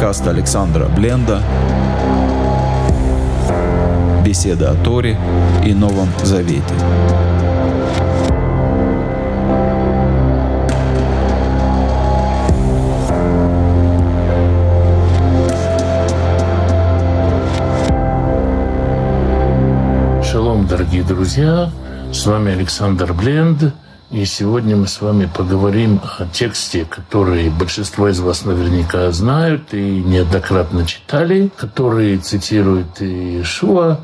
подкаст Александра Бленда «Беседа о Торе и Новом Завете». Шалом, дорогие друзья! С вами Александр Бленд – и сегодня мы с вами поговорим о тексте, который большинство из вас наверняка знают и неоднократно читали, который цитирует Иешуа,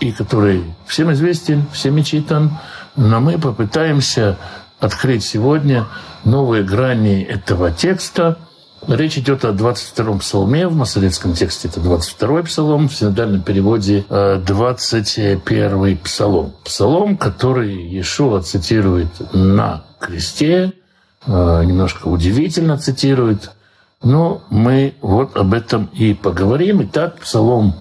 и который всем известен, всем читан. Но мы попытаемся открыть сегодня новые грани этого текста – Речь идет о 22-м псалме, в масоретском тексте это 22-й псалом, в синодальном переводе 21-й э, псалом. Псалом, который Иешуа цитирует на кресте, э, немножко удивительно цитирует, но мы вот об этом и поговорим. Итак, псалом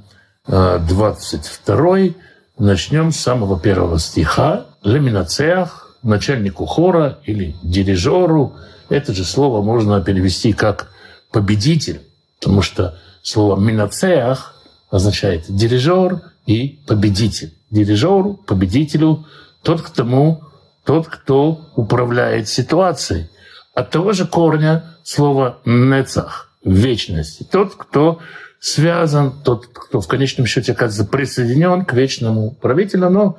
22 э, начнем с самого первого стиха. «Леминацеях» начальнику хора или дирижеру. Это же слово можно перевести как победитель, потому что слово «минацеах» означает дирижер и победитель. Дирижеру, победителю, тот, к тому, тот, кто управляет ситуацией. От того же корня слова «нецах» — вечность. Тот, кто связан, тот, кто в конечном счете оказывается присоединен к вечному правителю. Но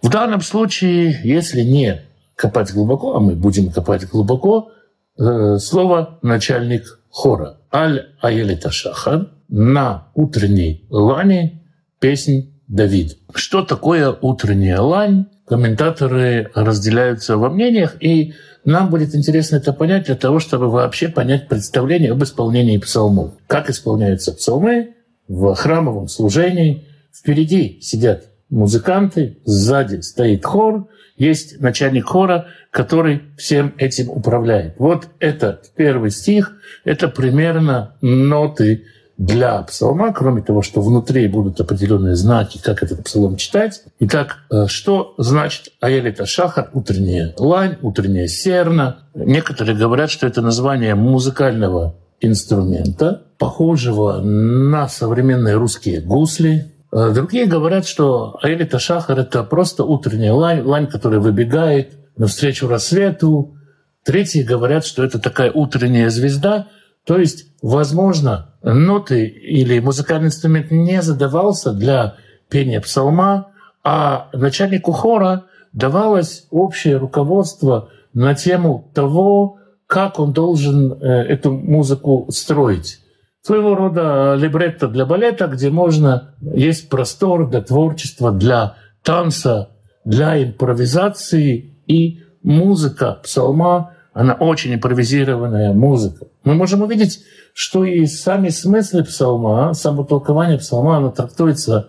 в данном случае, если не копать глубоко, а мы будем копать глубоко, э, слово «начальник хора «Аль Аелита Шахар» на утренней лане песнь Давид. Что такое утренняя лань? Комментаторы разделяются во мнениях, и нам будет интересно это понять для того, чтобы вообще понять представление об исполнении псалмов. Как исполняются псалмы в храмовом служении. Впереди сидят музыканты, сзади стоит хор, есть начальник хора, который всем этим управляет. Вот этот первый стих — это примерно ноты для псалма, кроме того, что внутри будут определенные знаки, как этот псалом читать. Итак, э, что значит Аэлита Шахар, утренняя лань, утренняя серна? Некоторые говорят, что это название музыкального инструмента, похожего на современные русские гусли, другие говорят, что Аэлита Шахар — это просто утренняя лань, лань, которая выбегает навстречу рассвету. Третьи говорят, что это такая утренняя звезда. То есть, возможно, ноты или музыкальный инструмент не задавался для пения псалма, а начальнику хора давалось общее руководство на тему того, как он должен э, эту музыку строить своего рода либретто для балета, где можно, есть простор для творчества, для танца, для импровизации и музыка псалма, она очень импровизированная музыка. Мы можем увидеть, что и сами смыслы псалма, само толкование псалма, оно трактуется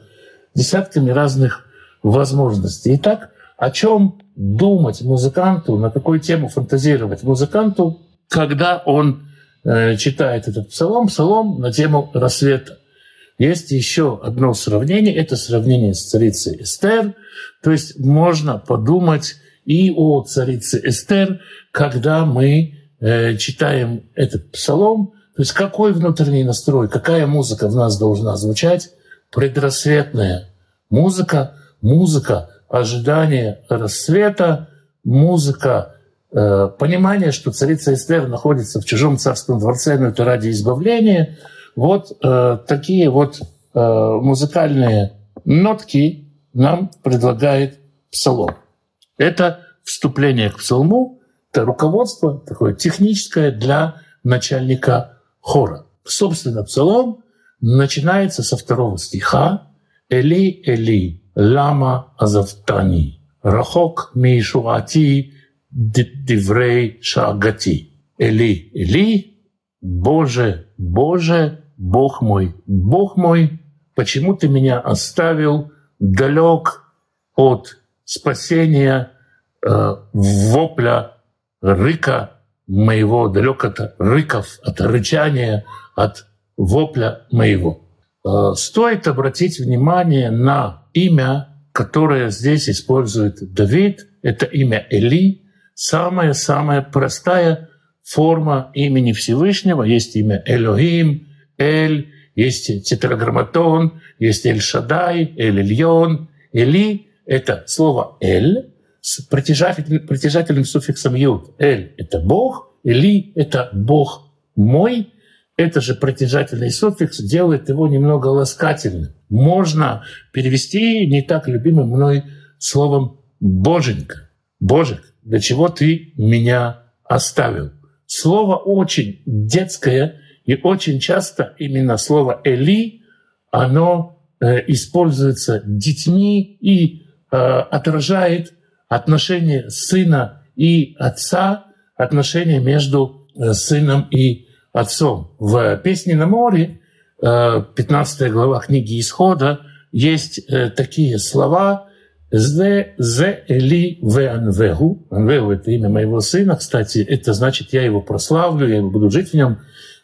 десятками разных возможностей. Итак, о чем думать музыканту, на какую тему фантазировать музыканту, когда он читает этот псалом, псалом на тему рассвета. Есть еще одно сравнение, это сравнение с царицей Эстер. То есть можно подумать и о царице Эстер, когда мы э, читаем этот псалом. То есть какой внутренний настрой, какая музыка в нас должна звучать? Предрассветная музыка, музыка ожидания рассвета, музыка Э, понимание, что царица Эстер находится в чужом царском дворце, но это ради избавления. Вот э, такие вот э, музыкальные нотки нам предлагает псалом. Это вступление к псалму, это руководство такое техническое для начальника хора. Собственно, псалом начинается со второго стиха «Эли, Эли, лама азавтани, рахок мишуати диврей шагати. Эли, Эли, Боже, Боже, Бог мой, Бог мой, почему ты меня оставил далек от спасения э, вопля, рыка моего, далек от рыков, от рычания, от вопля моего. Э, стоит обратить внимание на имя, которое здесь использует Давид. Это имя Эли, самая-самая простая форма имени Всевышнего. Есть имя Элохим, Эль, есть тетраграмматон, есть Эль-Шадай, Эль-Ильон. Эли — это слово «эль» с притяжательным, притяжательным суффиксом «юд». «Эль» — это Бог, Эли — это Бог мой. Это же притяжательный суффикс делает его немного ласкательным. Можно перевести не так любимым мной словом «боженька». «Божик, для чего ты меня оставил?» Слово очень детское, и очень часто именно слово «эли» оно э, используется детьми и э, отражает отношения сына и отца, отношения между э, сыном и отцом. В «Песне на море», 15 э, глава книги Исхода, есть э, такие слова «Зе, зе эли ве анвегу». Анвегу — это имя моего сына, кстати. Это значит, я его прославлю, я буду жить в нем.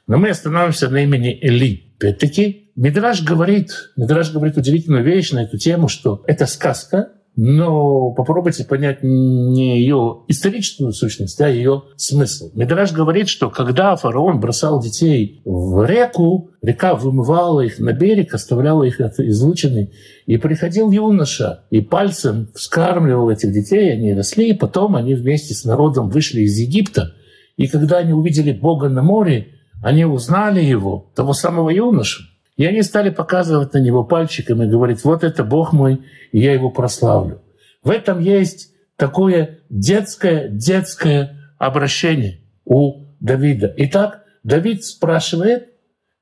Но мы остановимся на имени Эли. Опять-таки, Мидраж говорит, Мидраж говорит удивительную вещь на эту тему, что это сказка, но попробуйте понять не ее историческую сущность, а ее смысл. Медраж говорит, что когда фараон бросал детей в реку, река вымывала их на берег, оставляла их излученными, и приходил юноша и пальцем вскармливал этих детей, они росли, и потом они вместе с народом вышли из Египта. И когда они увидели Бога на море, они узнали его, того самого юношу. И они стали показывать на него пальчиком и говорить, вот это Бог мой, и я его прославлю. В этом есть такое детское, детское обращение у Давида. Итак, Давид спрашивает,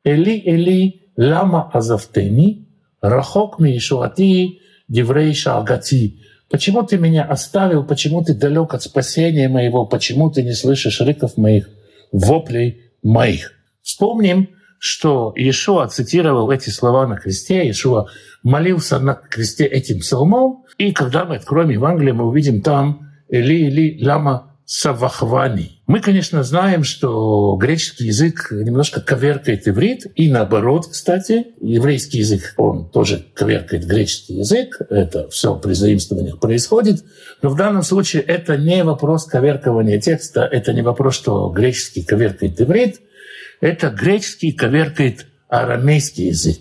Эли, Эли, лама азавтени, рахок ми ишуати, деврей шагати. Почему ты меня оставил, почему ты далек от спасения моего, почему ты не слышишь рыков моих, воплей моих. Вспомним, что Иешуа цитировал эти слова на кресте, Иешуа молился на кресте этим псалмом, и когда мы откроем Евангелие, мы увидим там «Эли, Эли, лама савахвани». Мы, конечно, знаем, что греческий язык немножко коверкает иврит, и наоборот, кстати, еврейский язык, он тоже коверкает греческий язык, это все при заимствованиях происходит, но в данном случае это не вопрос коверкования текста, это не вопрос, что греческий коверкает иврит, это греческий коверкает арамейский язык.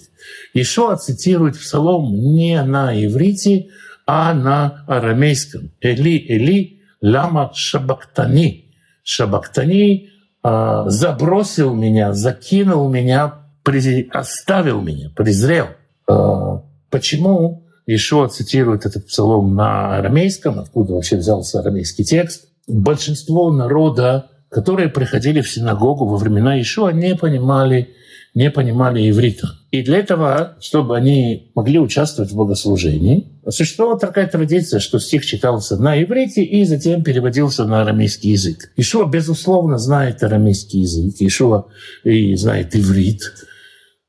Ишуа цитирует псалом не на иврите, а на арамейском. Эли, Эли, лама шабактани. Шабактани э, забросил меня, закинул меня, при, оставил меня, презрел. Э, почему Ишуа цитирует этот псалом на арамейском? Откуда вообще взялся арамейский текст? Большинство народа которые приходили в синагогу во времена Ишуа, не понимали, не понимали иврита. И для этого, чтобы они могли участвовать в богослужении, существовала такая традиция, что стих читался на иврите и затем переводился на арамейский язык. Ишуа, безусловно, знает арамейский язык, Ишуа и знает иврит,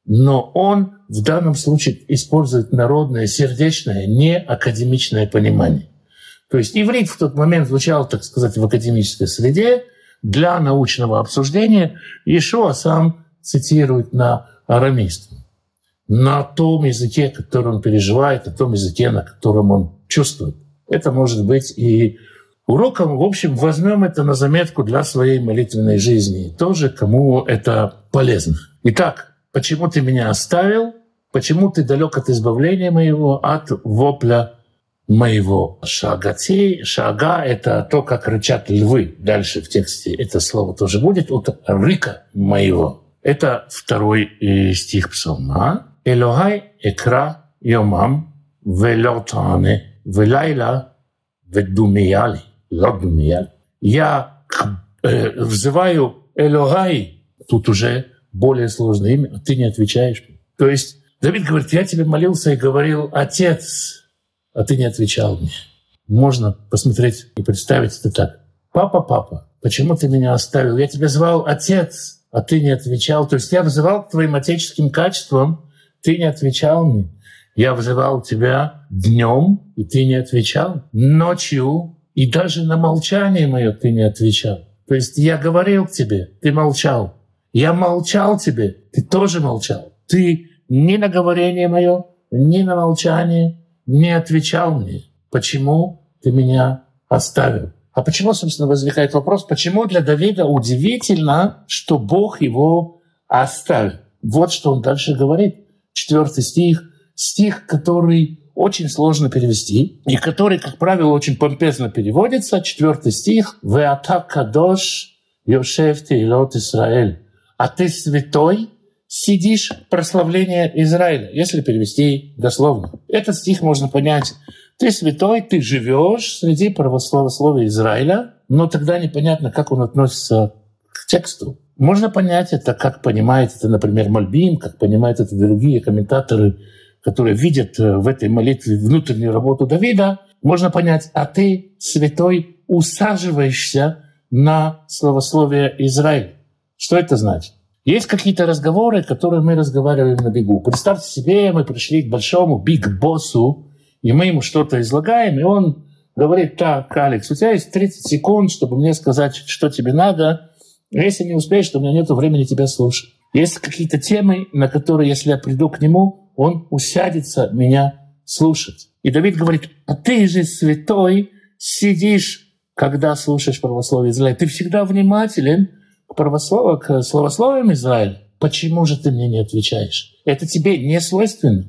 но он в данном случае использует народное, сердечное, не академичное понимание. То есть иврит в тот момент звучал, так сказать, в академической среде, для научного обсуждения Ишуа сам цитирует на арамейском, на том языке, который он переживает, на том языке, на котором он чувствует. Это может быть и уроком. В общем, возьмем это на заметку для своей молитвенной жизни. Тоже кому это полезно. Итак, почему ты меня оставил? Почему ты далек от избавления моего, от вопля моего шагати. Шага — это то, как рычат львы. Дальше в тексте это слово тоже будет. от рыка моего. Это второй э, стих псалма. Элохай экра йомам велотане велайла ведумияли. Лодумияли. Я э, взываю Элохай. Тут уже более сложное имя, а ты не отвечаешь. То есть Давид говорит, я тебе молился и говорил, Отец, а ты не отвечал мне. Можно посмотреть и представить это так. Папа, папа, почему ты меня оставил? Я тебя звал отец, а ты не отвечал. То есть я вызывал к твоим отеческим качествам, ты не отвечал мне. Я вызывал тебя днем, и ты не отвечал. Ночью, и даже на молчание мое ты не отвечал. То есть я говорил к тебе, ты молчал. Я молчал тебе, ты тоже молчал. Ты ни на говорение мое, ни на молчание не отвечал мне, почему ты меня оставил. А почему, собственно, возникает вопрос, почему для Давида удивительно, что Бог его оставил? Вот что он дальше говорит. Четвертый стих. Стих, который очень сложно перевести, и который, как правило, очень помпезно переводится. Четвертый стих. «Веата кадош йошев тейлот Исраэль». «А ты святой, сидишь прославление Израиля», если перевести дословно. Этот стих можно понять. Ты святой, ты живешь среди православословия Израиля, но тогда непонятно, как он относится к тексту. Можно понять это, как понимает это, например, Мальбим, как понимают это другие комментаторы которые видят э, в этой молитве внутреннюю работу Давида, можно понять, а ты, святой, усаживаешься на словословие Израиля. Что это значит? Есть какие-то разговоры, которые мы разговариваем на бегу. Представьте себе, мы пришли к большому биг-боссу, и мы ему что-то излагаем, и он говорит, так, Алекс, у тебя есть 30 секунд, чтобы мне сказать, что тебе надо. Если не успеешь, то у меня нет времени тебя слушать. Есть какие-то темы, на которые, если я приду к нему, он усядется меня слушать. И Давид говорит, а ты же святой, сидишь, когда слушаешь правословие Израиля. Ты всегда внимателен к, правословию, к словословиям Израиля. Почему же ты мне не отвечаешь? Это тебе не свойственно.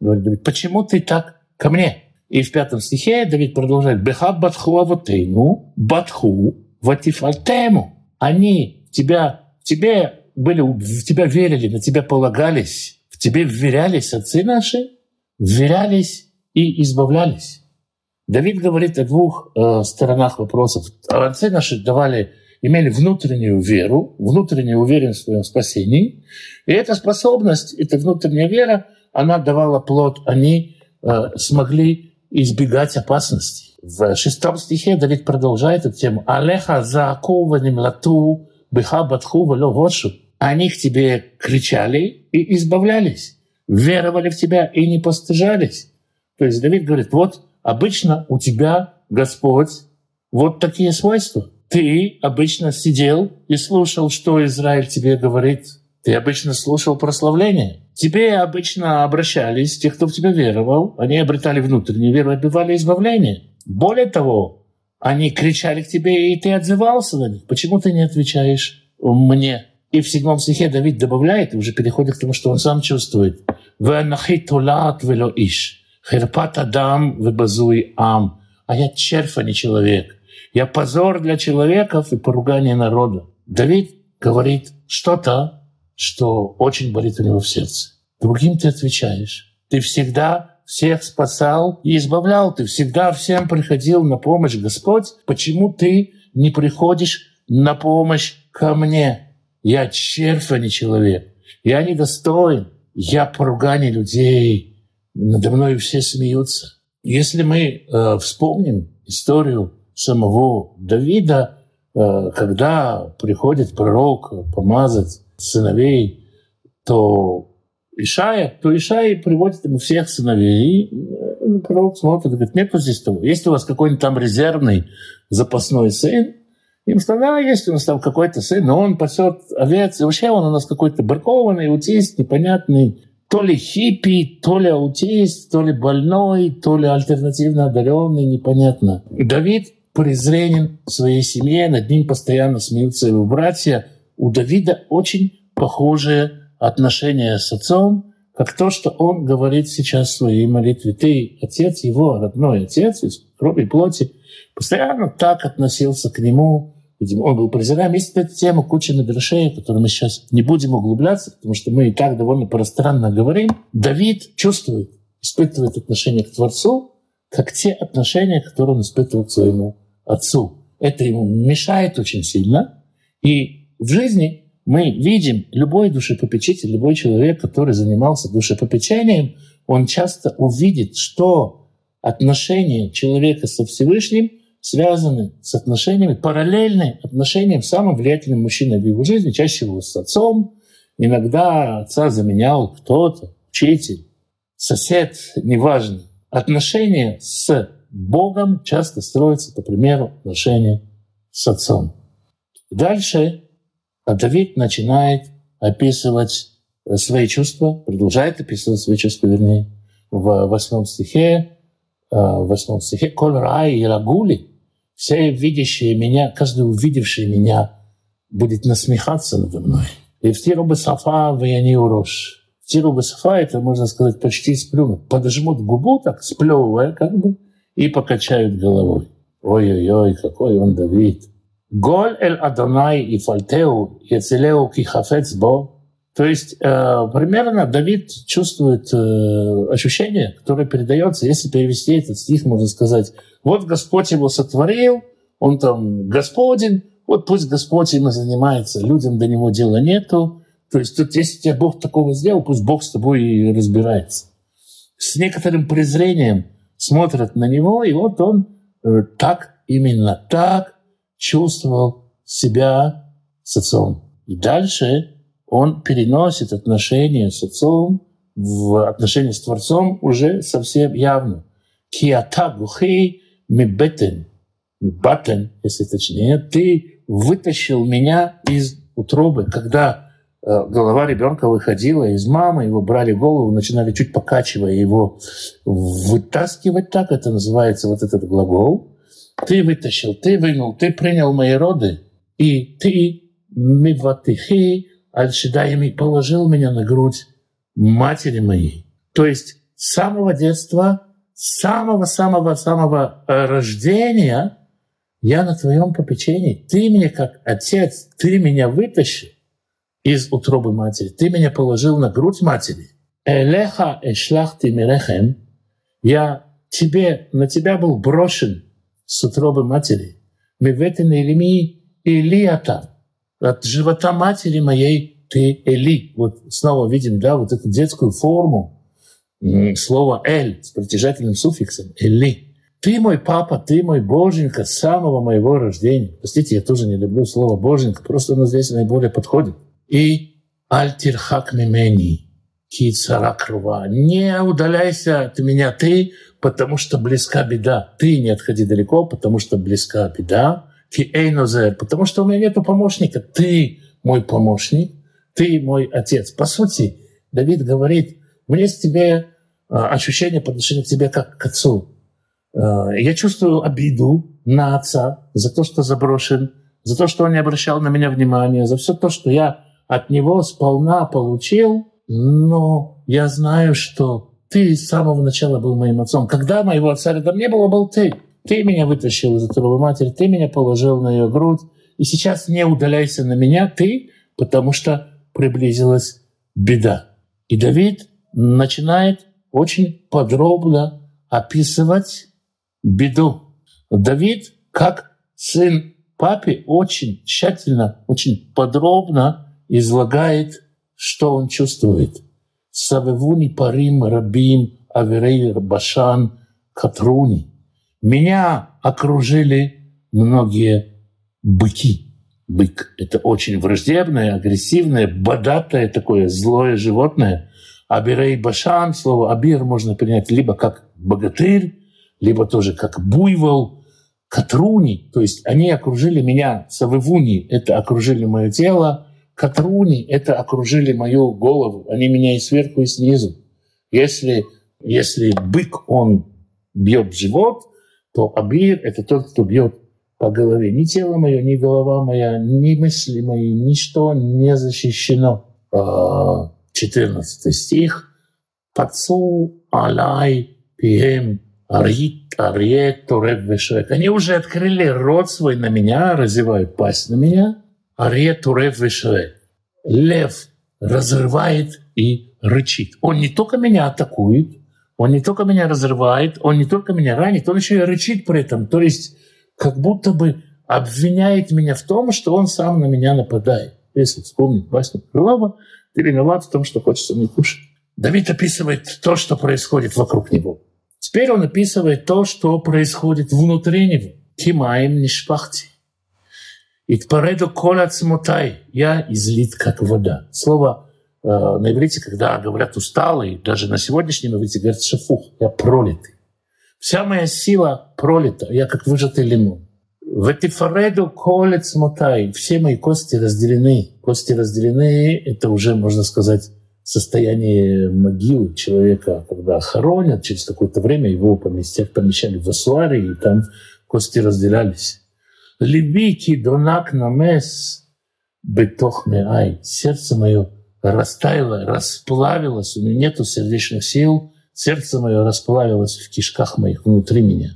Говорит Давид, почему ты так ко мне? И в пятом стихе Давид продолжает. Беха батху авотейну, батху ватифальтему. Они тебя, тебе были, в тебя верили, на тебя полагались тебе вверялись отцы наши, вверялись и избавлялись. Давид говорит о двух э, сторонах вопросов. Отцы наши давали, имели внутреннюю веру, внутреннюю уверенность в своем спасении. И эта способность, эта внутренняя вера, она давала плод. Они э, смогли избегать опасностей. В шестом стихе Давид продолжает эту тему. «Алеха заакува нимлату биха батху вошу». Они к тебе кричали и избавлялись, веровали в тебя и не постыжались. То есть Давид говорит, вот обычно у тебя Господь вот такие свойства. Ты обычно сидел и слушал, что Израиль тебе говорит. Ты обычно слушал прославление. Тебе обычно обращались те, кто в тебя веровал. Они обретали внутреннюю веру, отбивали избавление. Более того, они кричали к тебе, и ты отзывался на них. Почему ты не отвечаешь мне? И в седьмом стихе Давид добавляет, уже переходит к тому, что он сам чувствует. «Вэнахи тулат вело иш, херпат адам вебазуй ам». А я червь, а не человек. Я позор для человеков и поругание народа. Давид говорит что-то, что очень болит у него в сердце. Другим ты отвечаешь. Ты всегда всех спасал и избавлял. Ты всегда всем приходил на помощь, Господь. Почему ты не приходишь на помощь ко мне? Я червь, а не человек. Я недостоин. Я поругание людей. Надо мной все смеются. Если мы э, вспомним историю самого Давида, э, когда приходит пророк помазать сыновей, то Ишая, то Ишай приводит ему всех сыновей. И э, пророк смотрит и говорит, нету здесь того. Есть у вас какой-нибудь там резервный запасной сын? Им сказали, да, есть у нас там какой-то сын, но он пасет овец. И вообще он у нас какой-то бракованный, аутист, непонятный. То ли хиппи, то ли аутист, то ли больной, то ли альтернативно одаренный, непонятно. Давид презренен в своей семье, над ним постоянно смеются его братья. У Давида очень похожие отношения с отцом, как то, что он говорит сейчас в своей молитве. Ты отец его, родной отец, из крови и плоти, постоянно так относился к нему, Видимо, он был презираем. Есть эта тема куча медрашей, в которую мы сейчас не будем углубляться, потому что мы и так довольно пространно говорим. Давид чувствует, испытывает отношение к Творцу, как те отношения, которые он испытывал к своему отцу. Это ему мешает очень сильно. И в жизни мы видим, любой душепопечитель, любой человек, который занимался душепопечением, он часто увидит, что отношения человека со Всевышним – связаны с отношениями, параллельны отношениям самым влиятельным мужчиной в его жизни, чаще всего с отцом. Иногда отца заменял кто-то, учитель, сосед, неважно. Отношения с Богом часто строятся, по примеру, отношения с отцом. Дальше Давид начинает описывать свои чувства, продолжает описывать свои чувства, вернее, в восьмом стихе, в восьмом стихе, «Коль рай и рагули» все видящие меня, каждый увидевший меня будет насмехаться надо мной. И в тиру бы сафа в яни урош. В тиру бы сафа это, можно сказать, почти сплюнут. Подожмут губу так, сплевывая как бы, и покачают головой. Ой-ой-ой, какой он Давид. Голь эль Адонай и фальтеу, яцелеу кихафец бо. То есть э, примерно Давид чувствует э, ощущение, которое передается, если перевести этот стих, можно сказать, вот Господь его сотворил, он там Господин, вот пусть Господь им и занимается, людям до него дела нету. То есть тут, если тебе Бог такого сделал, пусть Бог с тобой и разбирается. С некоторым презрением смотрят на него, и вот он э, так, именно так чувствовал себя с отцом. И дальше он переносит отношения с отцом в отношения с Творцом уже совсем явно. Киата гухей мибетен, батен, если точнее, ты вытащил меня из утробы, когда голова ребенка выходила из мамы, его брали голову, начинали чуть покачивая его вытаскивать так, это называется вот этот глагол. Ты вытащил, ты вынул, ты принял мои роды, и ты миватихи аль-шидаями положил меня на грудь матери моей. То есть с самого детства, самого-самого-самого э, рождения я на твоем попечении. Ты мне как отец, ты меня вытащил из утробы матери. Ты меня положил на грудь матери. Элеха эшлахти мирехем. Я тебе, на тебя был брошен с утробы матери. Меветен Элими Илията. От живота матери моей ты Эли. Вот снова видим, да, вот эту детскую форму слова «эль» с притяжательным суффиксом «эли». Ты мой папа, ты мой боженька с самого моего рождения. Простите, я тоже не люблю слово боженька, просто оно здесь наиболее подходит. И «альтирхак мимени» кицаракрува. Не удаляйся от меня ты, потому что близка беда. Ты не отходи далеко, потому что близка беда. Ки эйнозер, потому что у меня нет помощника. Ты мой помощник, ты мой отец. По сути, Давид говорит, у меня есть тебе а, ощущение по отношению к тебе как к отцу. А, я чувствую обиду на отца за то, что заброшен, за то, что он не обращал на меня внимания, за все то, что я от него сполна получил, но я знаю, что ты с самого начала был моим отцом. Когда моего отца рядом не было, был ты. Ты меня вытащил из утробы матери, ты меня положил на ее грудь. И сейчас не удаляйся на меня, ты, потому что приблизилась беда. И Давид начинает очень подробно описывать беду. Давид, как сын папе, очень тщательно, очень подробно излагает, что он чувствует. Савевуни парим рабим аверей башан катруни. Меня окружили многие быки. Бык — это очень враждебное, агрессивное, бодатое такое злое животное. Абирей Башан, слово Абир можно принять либо как богатырь, либо тоже как буйвол, Катруни, то есть они окружили меня, Савывуни, это окружили мое тело, Катруни, это окружили мою голову, они меня и сверху, и снизу. Если, если бык, он бьет живот, то Абир — это тот, кто бьет по голове. Ни тело мое, ни голова моя, ни мысли мои, ничто не защищено. 14 а, стих. «Пацу алай пием арит арет турев вешек». Они уже открыли рот свой на меня, разевают пасть на меня. Арет турев вешек. Лев разрывает и рычит. Он не только меня атакует, он не только меня разрывает, он не только меня ранит, он еще и рычит при этом. То есть как будто бы обвиняет меня в том, что он сам на меня нападает. Если вспомнить Васю Крылова, ты виноват в том, что хочется мне кушать. Давид описывает то, что происходит вокруг него. Теперь он описывает то, что происходит внутри него. Кимаем нишпахти. И тпареду коля цмутай. Я излит, как вода. Слово э, на иврите, когда говорят усталый, даже на сегодняшнем иврите говорят шафух. Я пролитый. Вся моя сила пролита. Я как выжатый лимон. В Этифареду колец мотай. Все мои кости разделены. Кости разделены — это уже, можно сказать, состояние могилы человека, когда хоронят, через какое-то время его поместят, помещали в асуаре, и там кости разделялись. Либики донак намес бетох меай. Сердце мое растаяло, расплавилось, у меня нету сердечных сил, сердце мое расплавилось в кишках моих внутри меня.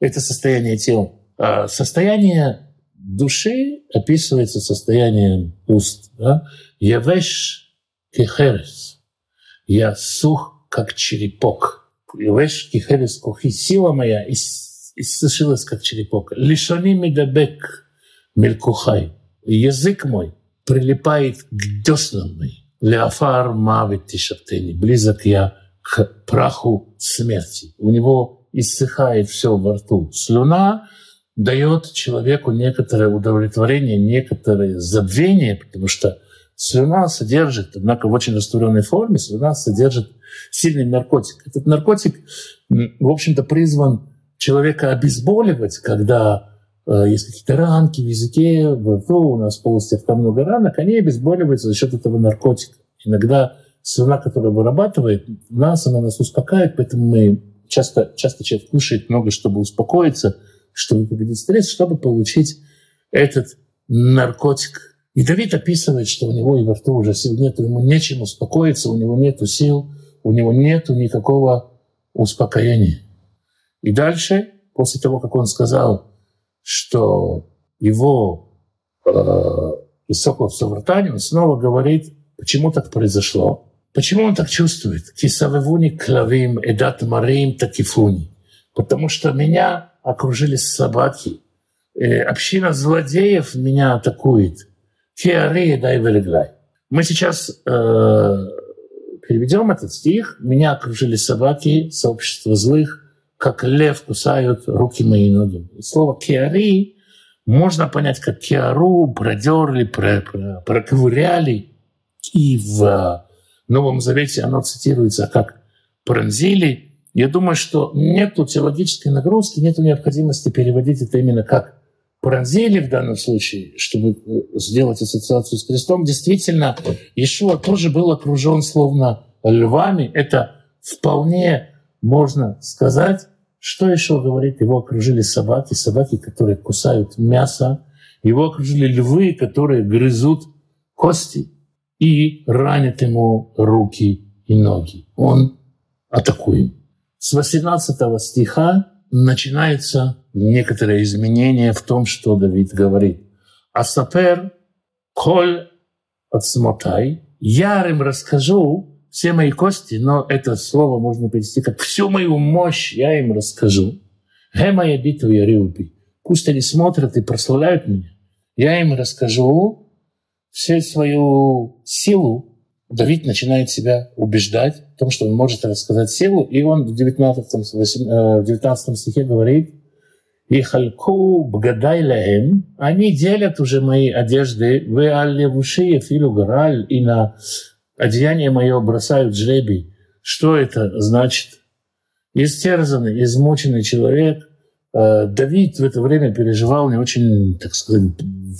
Это состояние тела. А состояние души описывается состоянием уст. Да? Явеш кехерес. Я сух, как черепок. Явеш кехерес кухи. Сила моя иссушилась, как черепок. Лишони медабек мелькухай. Язык мой прилипает к деснам моим. Леофар мавит тишаптени. Близок я к праху смерти. У него иссыхает все во рту. Слюна дает человеку некоторое удовлетворение, некоторое забвение, потому что слюна содержит, однако в очень растворенной форме, слюна содержит сильный наркотик. Этот наркотик, в общем-то, призван человека обезболивать, когда э, есть какие-то ранки в языке, в рту, у нас в полости рта много ранок, они обезболиваются за счет этого наркотика. Иногда слюна, которая вырабатывает нас, она нас успокаивает, поэтому мы часто, часто человек кушает много, чтобы успокоиться – чтобы победить стресс, чтобы получить этот наркотик. И Давид описывает, что у него и во рту уже сил нет, ему нечем успокоиться, у него нет сил, у него нет никакого успокоения. И дальше, после того, как он сказал, что его э, иссохло все в ртане, он снова говорит, почему так произошло. Почему он так чувствует? Кисавевуни клавим эдат марим такифуни. Потому что меня окружили собаки. Э, община злодеев меня атакует. Киари дай велеглай. Мы сейчас э, переведем этот стих. Меня окружили собаки, сообщество злых, как лев кусают руки мои ноги. Слово киари можно понять как киару, продерли, про, про, проковыряли. И в Новом Завете оно цитируется как пронзили, я думаю, что нет теологической нагрузки, нет необходимости переводить это именно как пронзили в данном случае, чтобы э, сделать ассоциацию с крестом. Действительно, Иешуа тоже был окружен словно львами. Это вполне можно сказать. Что еще говорит? Его окружили собаки, собаки, которые кусают мясо. Его окружили львы, которые грызут кости и ранят ему руки и ноги. Он атакует. С 18 стиха начинается некоторое изменение в том, что Давид говорит. «Асапер коль отсмотай, я им расскажу все мои кости, но это слово можно перевести как «всю мою мощь я им расскажу». «Ге моя битва я риуби». Пусть они смотрят и прославляют меня. Я им расскажу всю свою силу, Давид начинает себя убеждать в том, что он может рассказать силу, и он в 19, 8, 19 стихе говорит, «И хальку бгадай лаем» они делят уже мои одежды, «Вы аллевуши филу гораль» и на одеяние мое бросают жребий. Что это значит? Истерзанный, измученный человек. Э, Давид в это время переживал не очень, так сказать,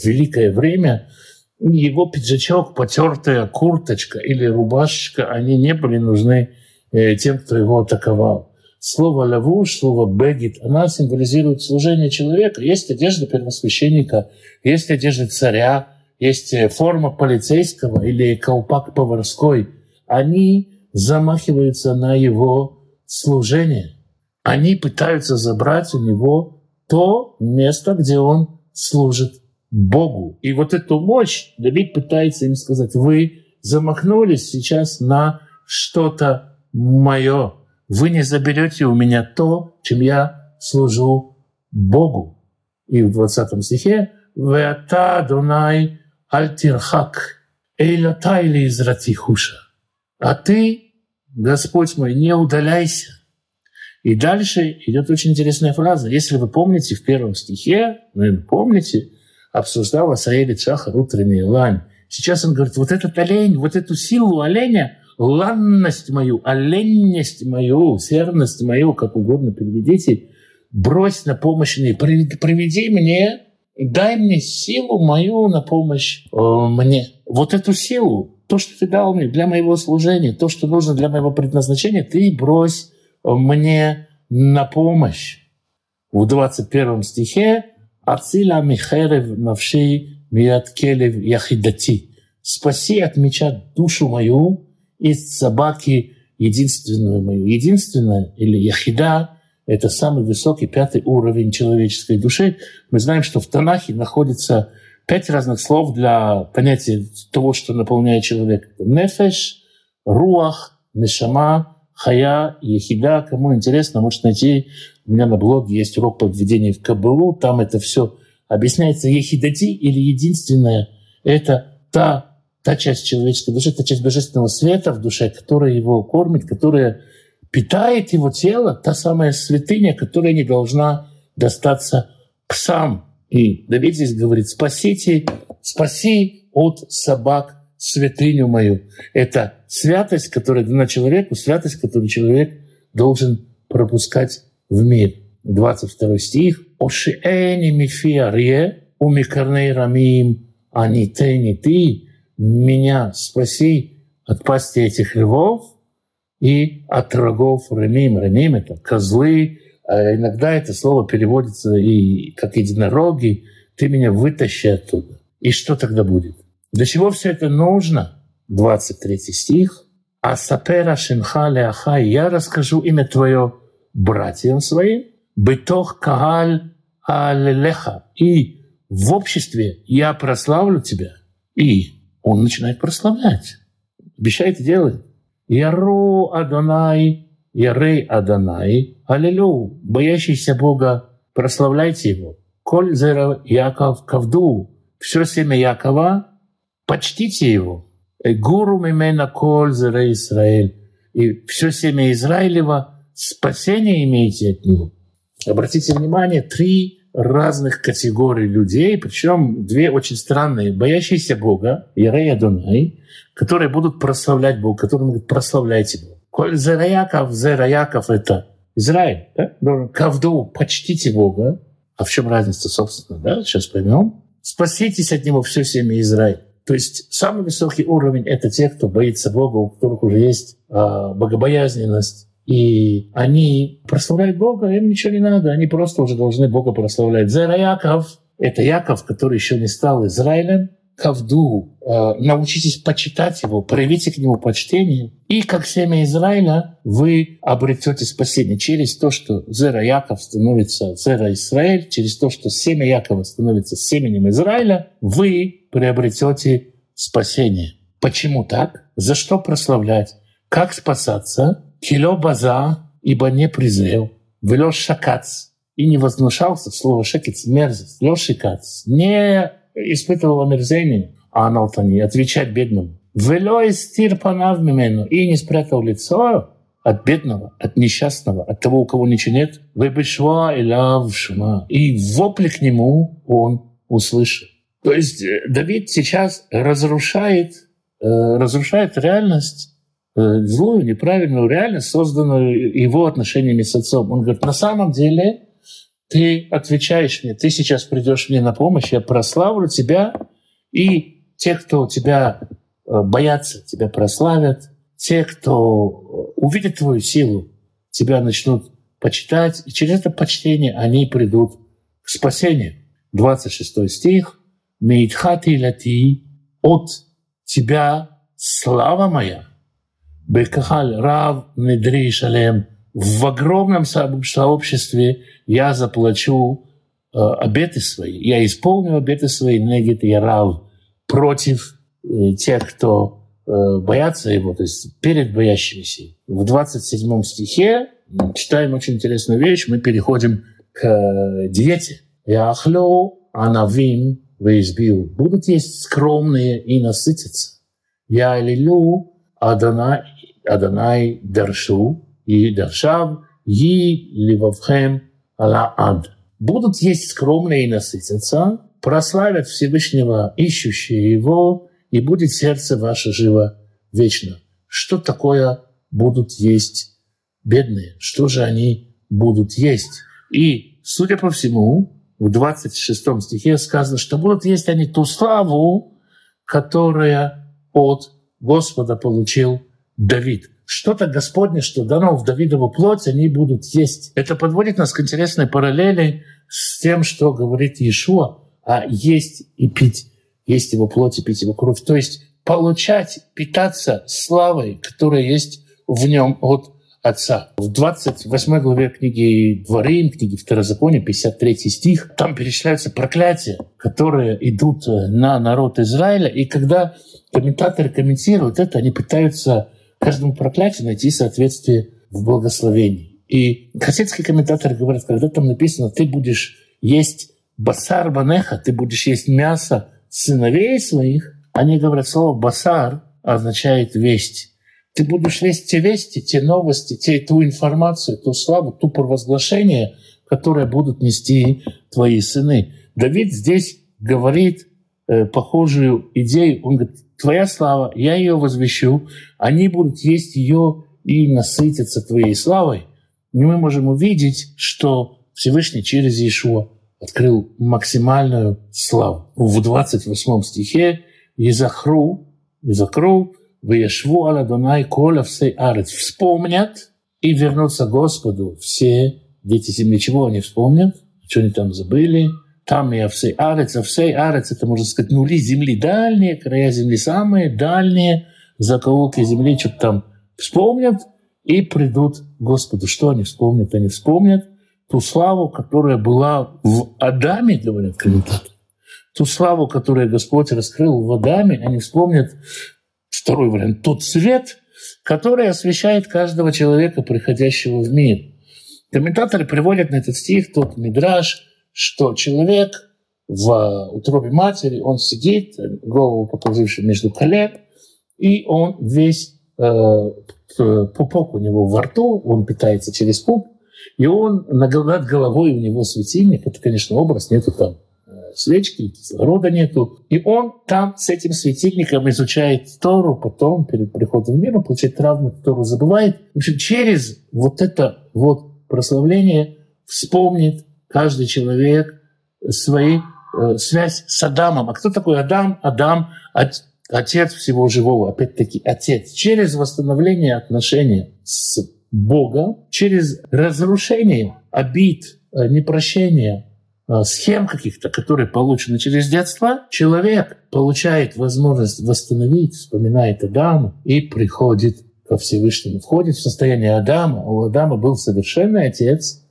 великое время – его пиджачок, потертая курточка или рубашечка, они не были нужны э, тем, кто его атаковал. Слово «лавуш», слово «бегит», она символизирует служение человека. Есть одежда первосвященника, есть одежда царя, есть э, форма полицейского или колпак поварской. Они замахиваются на его служение. Они пытаются забрать у него то место, где он служит Богу. И вот эту мощь Давид пытается им сказать, вы замахнулись сейчас на что-то мое. Вы не заберете у меня то, чем я служу Богу. И в 20 стихе «Веата Дунай альтирхак эйлатайли из ратихуша». А ты, Господь мой, не удаляйся. И дальше идет очень интересная фраза. Если вы помните в первом стихе, вы помните, обсуждал Асаэль Шахар утренний лань. Сейчас он говорит, вот этот олень, вот эту силу оленя, ланность мою, оленность мою, серность мою, как угодно переведите, брось на помощь мне, приведи мне, дай мне силу мою на помощь э, мне. Вот эту силу, то, что ты дал мне для моего служения, то, что нужно для моего предназначения, ты брось мне на помощь. в 21 стихе «Ацила михерев навши мият келев яхидати» «Спаси от меча душу мою из собаки единственную мою». Единственная или яхида – это самый высокий пятый уровень человеческой души. Мы знаем, что в Танахе находится пять разных слов для понятия того, что наполняет человека. Нефеш, руах, нешама, хая, ехида. Кому интересно, может найти. У меня на блоге есть урок по введению в Кабылу. Там это все объясняется. Ехидати или единственное – это та, та часть человеческой души, та часть божественного света в душе, которая его кормит, которая питает его тело, та самая святыня, которая не должна достаться псам. И Давид здесь говорит, спасите, спаси от собак святыню мою. Это святость, которая дана человеку, святость, которую человек должен пропускать в мир. 22 стих. «Ошиэни мифиарье умикарней рамим анитени ты, меня спаси от пасти этих львов и от рогов рамим». Рамим — это козлы, а иногда это слово переводится и как единороги. «Ты меня вытащи оттуда». И что тогда будет? Для чего все это нужно? 23 стих. «А сапера шинха леаха, я расскажу имя твое братьям своим, бытох кааль алелеха, и в обществе я прославлю тебя». И он начинает прославлять. Обещает и делает. «Яру Адонай, Ярей Адонай, Аллилу, боящийся Бога, прославляйте Его. Коль зера Яков Кавду, все семя Якова почтите его. Гуру мимена коль зера Израиль. И все семя Израилева спасение имеете от него. Обратите внимание, три разных категорий людей, причем две очень странные. Боящиеся Бога, Ярей Адонай, которые будут прославлять Бога, которые будут прославлять Его. Коль зера Яков, зера Яков — это Израиль. Да? Кавду, почтите Бога. А в чем разница, собственно, да? Сейчас поймем. Спаситесь от Него все семя Израиль. То есть самый высокий уровень — это те, кто боится Бога, у которых уже есть э, богобоязненность. И они прославляют Бога, им ничего не надо, они просто уже должны Бога прославлять. Зера Яков — это Яков, который еще не стал Израилем, Кавду, э, научитесь почитать его, проявите к нему почтение. И как семя Израиля вы обретете спасение через то, что Зера Яков становится Зера Израиль, через то, что семя Якова становится семенем Израиля, вы приобретете спасение. Почему так? За что прославлять? Как спасаться? Кило база, ибо не презрел. Велё шакац. И не вознушался, слово шакец, мерзость. Лё шикац. Не испытывал омерзение, а аналтани, отвечать бедному. Велё истир панав мимену. И не спрятал лицо от бедного, от несчастного, от того, у кого ничего нет. Выбешва и лав шма. И вопли к нему он услышит. То есть э, Давид сейчас разрушает, э, разрушает реальность, злую, неправильную реальность, созданную его отношениями с отцом. Он говорит, на самом деле ты отвечаешь мне, ты сейчас придешь мне на помощь, я прославлю тебя, и те, кто тебя боятся, тебя прославят, те, кто увидит твою силу, тебя начнут почитать, и через это почтение они придут к спасению. 26 стих. Мейтхати лати от тебя слава моя. Бекахаль рав недри шалем. В огромном сообществе я заплачу э, обеты свои. Я исполню обеты свои, негит и рав, против э, тех, кто э, боятся его, то есть перед боящимися. В 27 стихе читаем очень интересную вещь. Мы переходим к э, диете. Яхлю анавим избил, будут есть скромные и насытиться. Я лилю Адонай, Адонай Даршу и Даршав, и Ливавхем Ала Ад. Будут есть скромные и насытиться, прославят Всевышнего, ищущие Его, и будет сердце ваше живо вечно. Что такое будут есть бедные? Что же они будут есть? И, судя по всему, в 26 стихе сказано, что будут есть они ту славу, которая от Господа получил Давид. что-то Господне, что дано в Давидову плоть, они будут есть. Это подводит нас к интересной параллели с тем, что говорит Иешуа, а есть и пить, есть его плоть и пить его кровь. То есть получать, питаться славой, которая есть в нем от Отца. В 28 главе книги Дворим, книги Второзакония, 53 стих, там перечисляются проклятия, которые идут на народ Израиля. И когда комментаторы комментируют это, они пытаются каждому проклятию найти соответствие в благословении. И хасидские комментаторы говорят, когда там написано, ты будешь есть басар банеха, ты будешь есть мясо сыновей своих, они говорят, слово басар означает весть. Ты будешь вести те вести, те новости, те, ту информацию, ту славу, ту провозглашение, которое будут нести твои сыны. Давид здесь говорит э, похожую идею. Он говорит, твоя слава, я ее возвещу, они будут есть ее и насытиться твоей славой. И мы можем увидеть, что Всевышний через Иешуа открыл максимальную славу. В 28 стихе «Езахру, Езахру Вешву аля Дунай коля всей арец. Вспомнят и вернутся Господу все дети земли. Чего они вспомнят? Что они там забыли? Там и всей арец, а всей арец, это, можно сказать, нули земли дальние, края земли самые дальние, закоулки земли, что-то там вспомнят и придут к Господу. Что они вспомнят? Они вспомнят ту славу, которая была в Адаме, говорят комментаторы. Ту славу, которую Господь раскрыл в Адаме, они вспомнят Второй вариант – тот свет, который освещает каждого человека, приходящего в мир. Комментаторы приводят на этот стих тот мидраж, что человек в утробе матери, он сидит, голову положивший между колен, и он весь, э, пупок у него во рту, он питается через пуп, и он над головой у него светильник. Это, конечно, образ, нету там свечки, кислорода нету. И он там с этим светильником изучает Тору, потом перед приходом в мир он получает травму, Тору забывает. В общем, через вот это вот прославление вспомнит каждый человек свои э, связь с Адамом. А кто такой Адам? Адам — отец всего живого. Опять-таки, отец. Через восстановление отношения с Богом, через разрушение обид, э, непрощения, Э, схем каких-то, которые получены через детство, человек получает возможность восстановить, вспоминает Адама и приходит ко Всевышнему, входит в состояние Адама. У Адама был совершенный отец,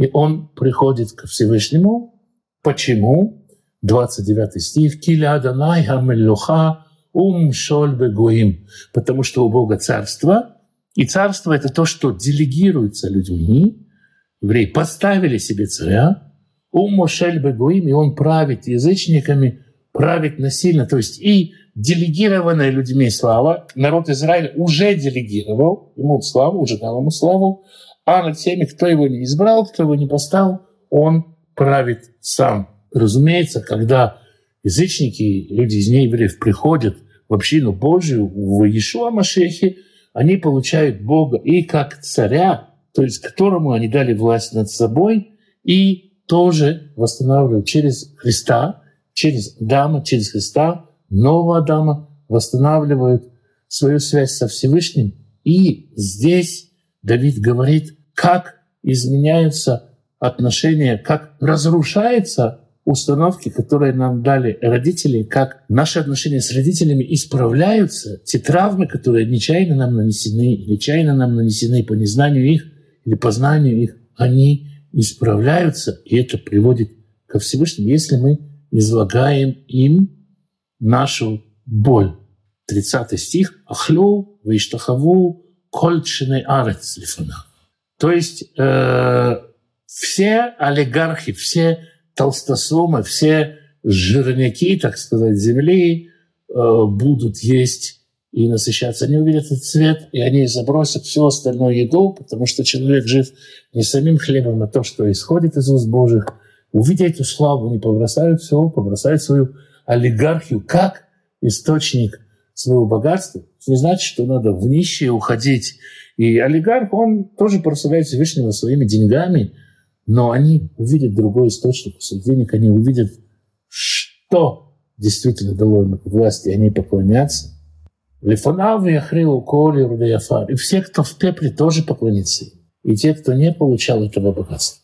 и он приходит ко Всевышнему. Почему? 29 стих. «Киля Аданай хамелюха ум шоль бегуим». Потому что у Бога царство, и царство — это то, что делегируется людьми. Евреи поставили себе царя, Ум Мошель Бегуим, и он правит язычниками, правит насильно. То есть и делегированная людьми слава, народ Израиля уже делегировал ему славу, уже дал ему славу, а над теми, кто его не избрал, кто его не поставил, он правит сам. Разумеется, когда язычники, люди из неевреев приходят в общину Божию, в Иешуа Машехе, они получают Бога и как царя, то есть которому они дали власть над собой, и тоже восстанавливают через Христа, через Дама, через Христа, нового Адама, восстанавливают свою связь со Всевышним. И здесь Давид говорит, как изменяются отношения, как разрушаются установки, которые нам дали родители, как наши отношения с родителями исправляются, те травмы, которые нечаянно нам нанесены, или нечаянно нам нанесены по незнанию их или по знанию их, они исправляются, и это приводит ко Всевышнему, если мы излагаем им нашу боль. 30 стих. «Ахлю виштахаву кольчины арец лифана». То есть э, все олигархи, все толстосумы, все жирняки, так сказать, земли э, будут есть и насыщаться. Они увидят этот цвет, и они забросят всю остальную еду, потому что человек жив не самим хлебом, а то, что исходит из уст Божьих. Увидя эту славу, они побросают все, побросают свою олигархию как источник своего богатства. Это не значит, что надо в нищие уходить. И олигарх, он тоже прославляет Всевышнего своими деньгами, но они увидят другой источник своих денег, они увидят, что действительно дало им власть, и они поклонятся – Лифанав и Ахрил, Коли, Рудаяфар. И все, кто в пепле, тоже поклонится им. И те, кто не получал этого богатства.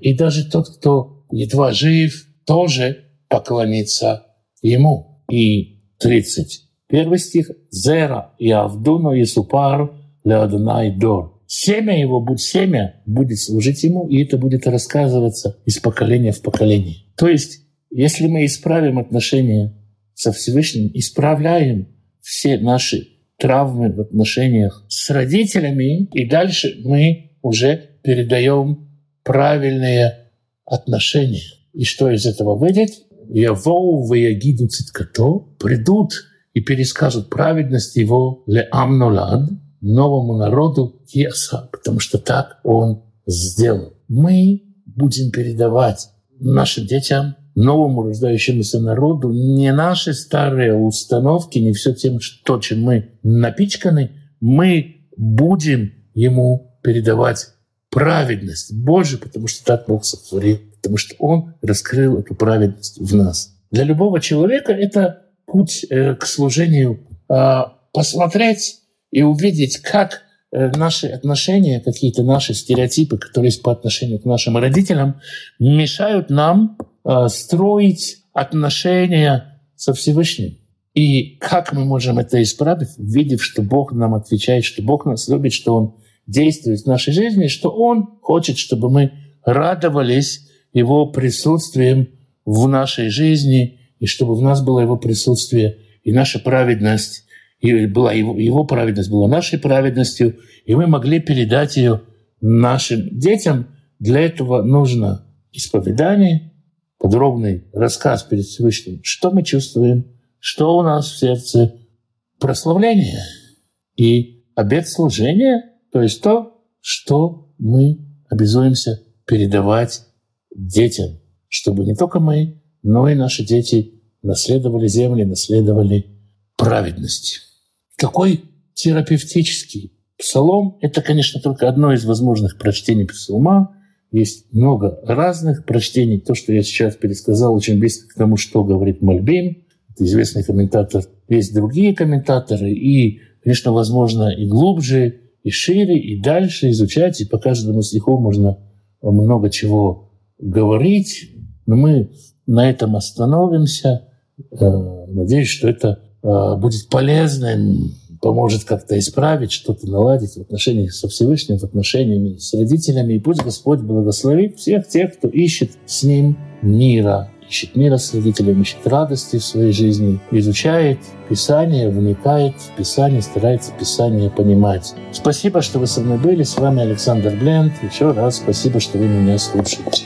И даже тот, кто едва жив, тоже поклонится ему. И 31 стих. Зера и Авдуно и Супар Леадонай Дор. Семя его, будет семя, будет служить ему, и это будет рассказываться из поколения в поколение. То есть, если мы исправим отношения со Всевышним, исправляем все наши травмы в отношениях с родителями, и дальше мы уже передаем правильные отношения. И что из этого выйдет? Явоу ваягиду циткато, придут и перескажут праведность его ле амнолад, новому народу Еса, потому что так он сделал. Мы будем передавать нашим детям, новому рождающемуся народу, не наши старые установки, не все тем, что, чем мы напичканы, мы будем ему передавать праведность Божию, потому что так Бог сотворил, потому что Он раскрыл эту праведность в нас. Для любого человека это путь э, к служению. А, посмотреть и увидеть, как э, наши отношения, какие-то наши стереотипы, которые есть по отношению к нашим родителям, мешают нам э, строить отношения со Всевышним. И как мы можем это исправить, видев, что Бог нам отвечает, что Бог нас любит, что Он действует в нашей жизни, что Он хочет, чтобы мы радовались Его присутствием в нашей жизни, и чтобы в нас было Его присутствие и наша праведность, и была его, его праведность была нашей праведностью, и мы могли передать ее нашим детям. Для этого нужно исповедание, подробный рассказ перед Всевышним, что мы чувствуем, что у нас в сердце, прославление и обет служения, то есть то, что мы обязуемся передавать детям, чтобы не только мы, но и наши дети наследовали земли, наследовали праведность. Какой терапевтический псалом? Это, конечно, только одно из возможных прочтений псалма. Есть много разных прочтений. То, что я сейчас пересказал, очень близко к тому, что говорит Мальбим. Это известный комментатор. Есть другие комментаторы. И, конечно, возможно и глубже, и шире, и дальше изучать. И по каждому стиху можно много чего говорить. Но мы на этом остановимся. Э, надеюсь, что это Э, будет полезным, поможет как-то исправить, что-то наладить в отношениях со Всевышним, в отношениями с родителями. И пусть Господь благословит всех тех, кто ищет с Ним мира, ищет мира с родителями, ищет радости в своей жизни, изучает Писание, вникает в Писание, старается Писание понимать. Спасибо, что вы со мной были. С вами Александр Бленд. Еще раз спасибо, что вы меня слушаете.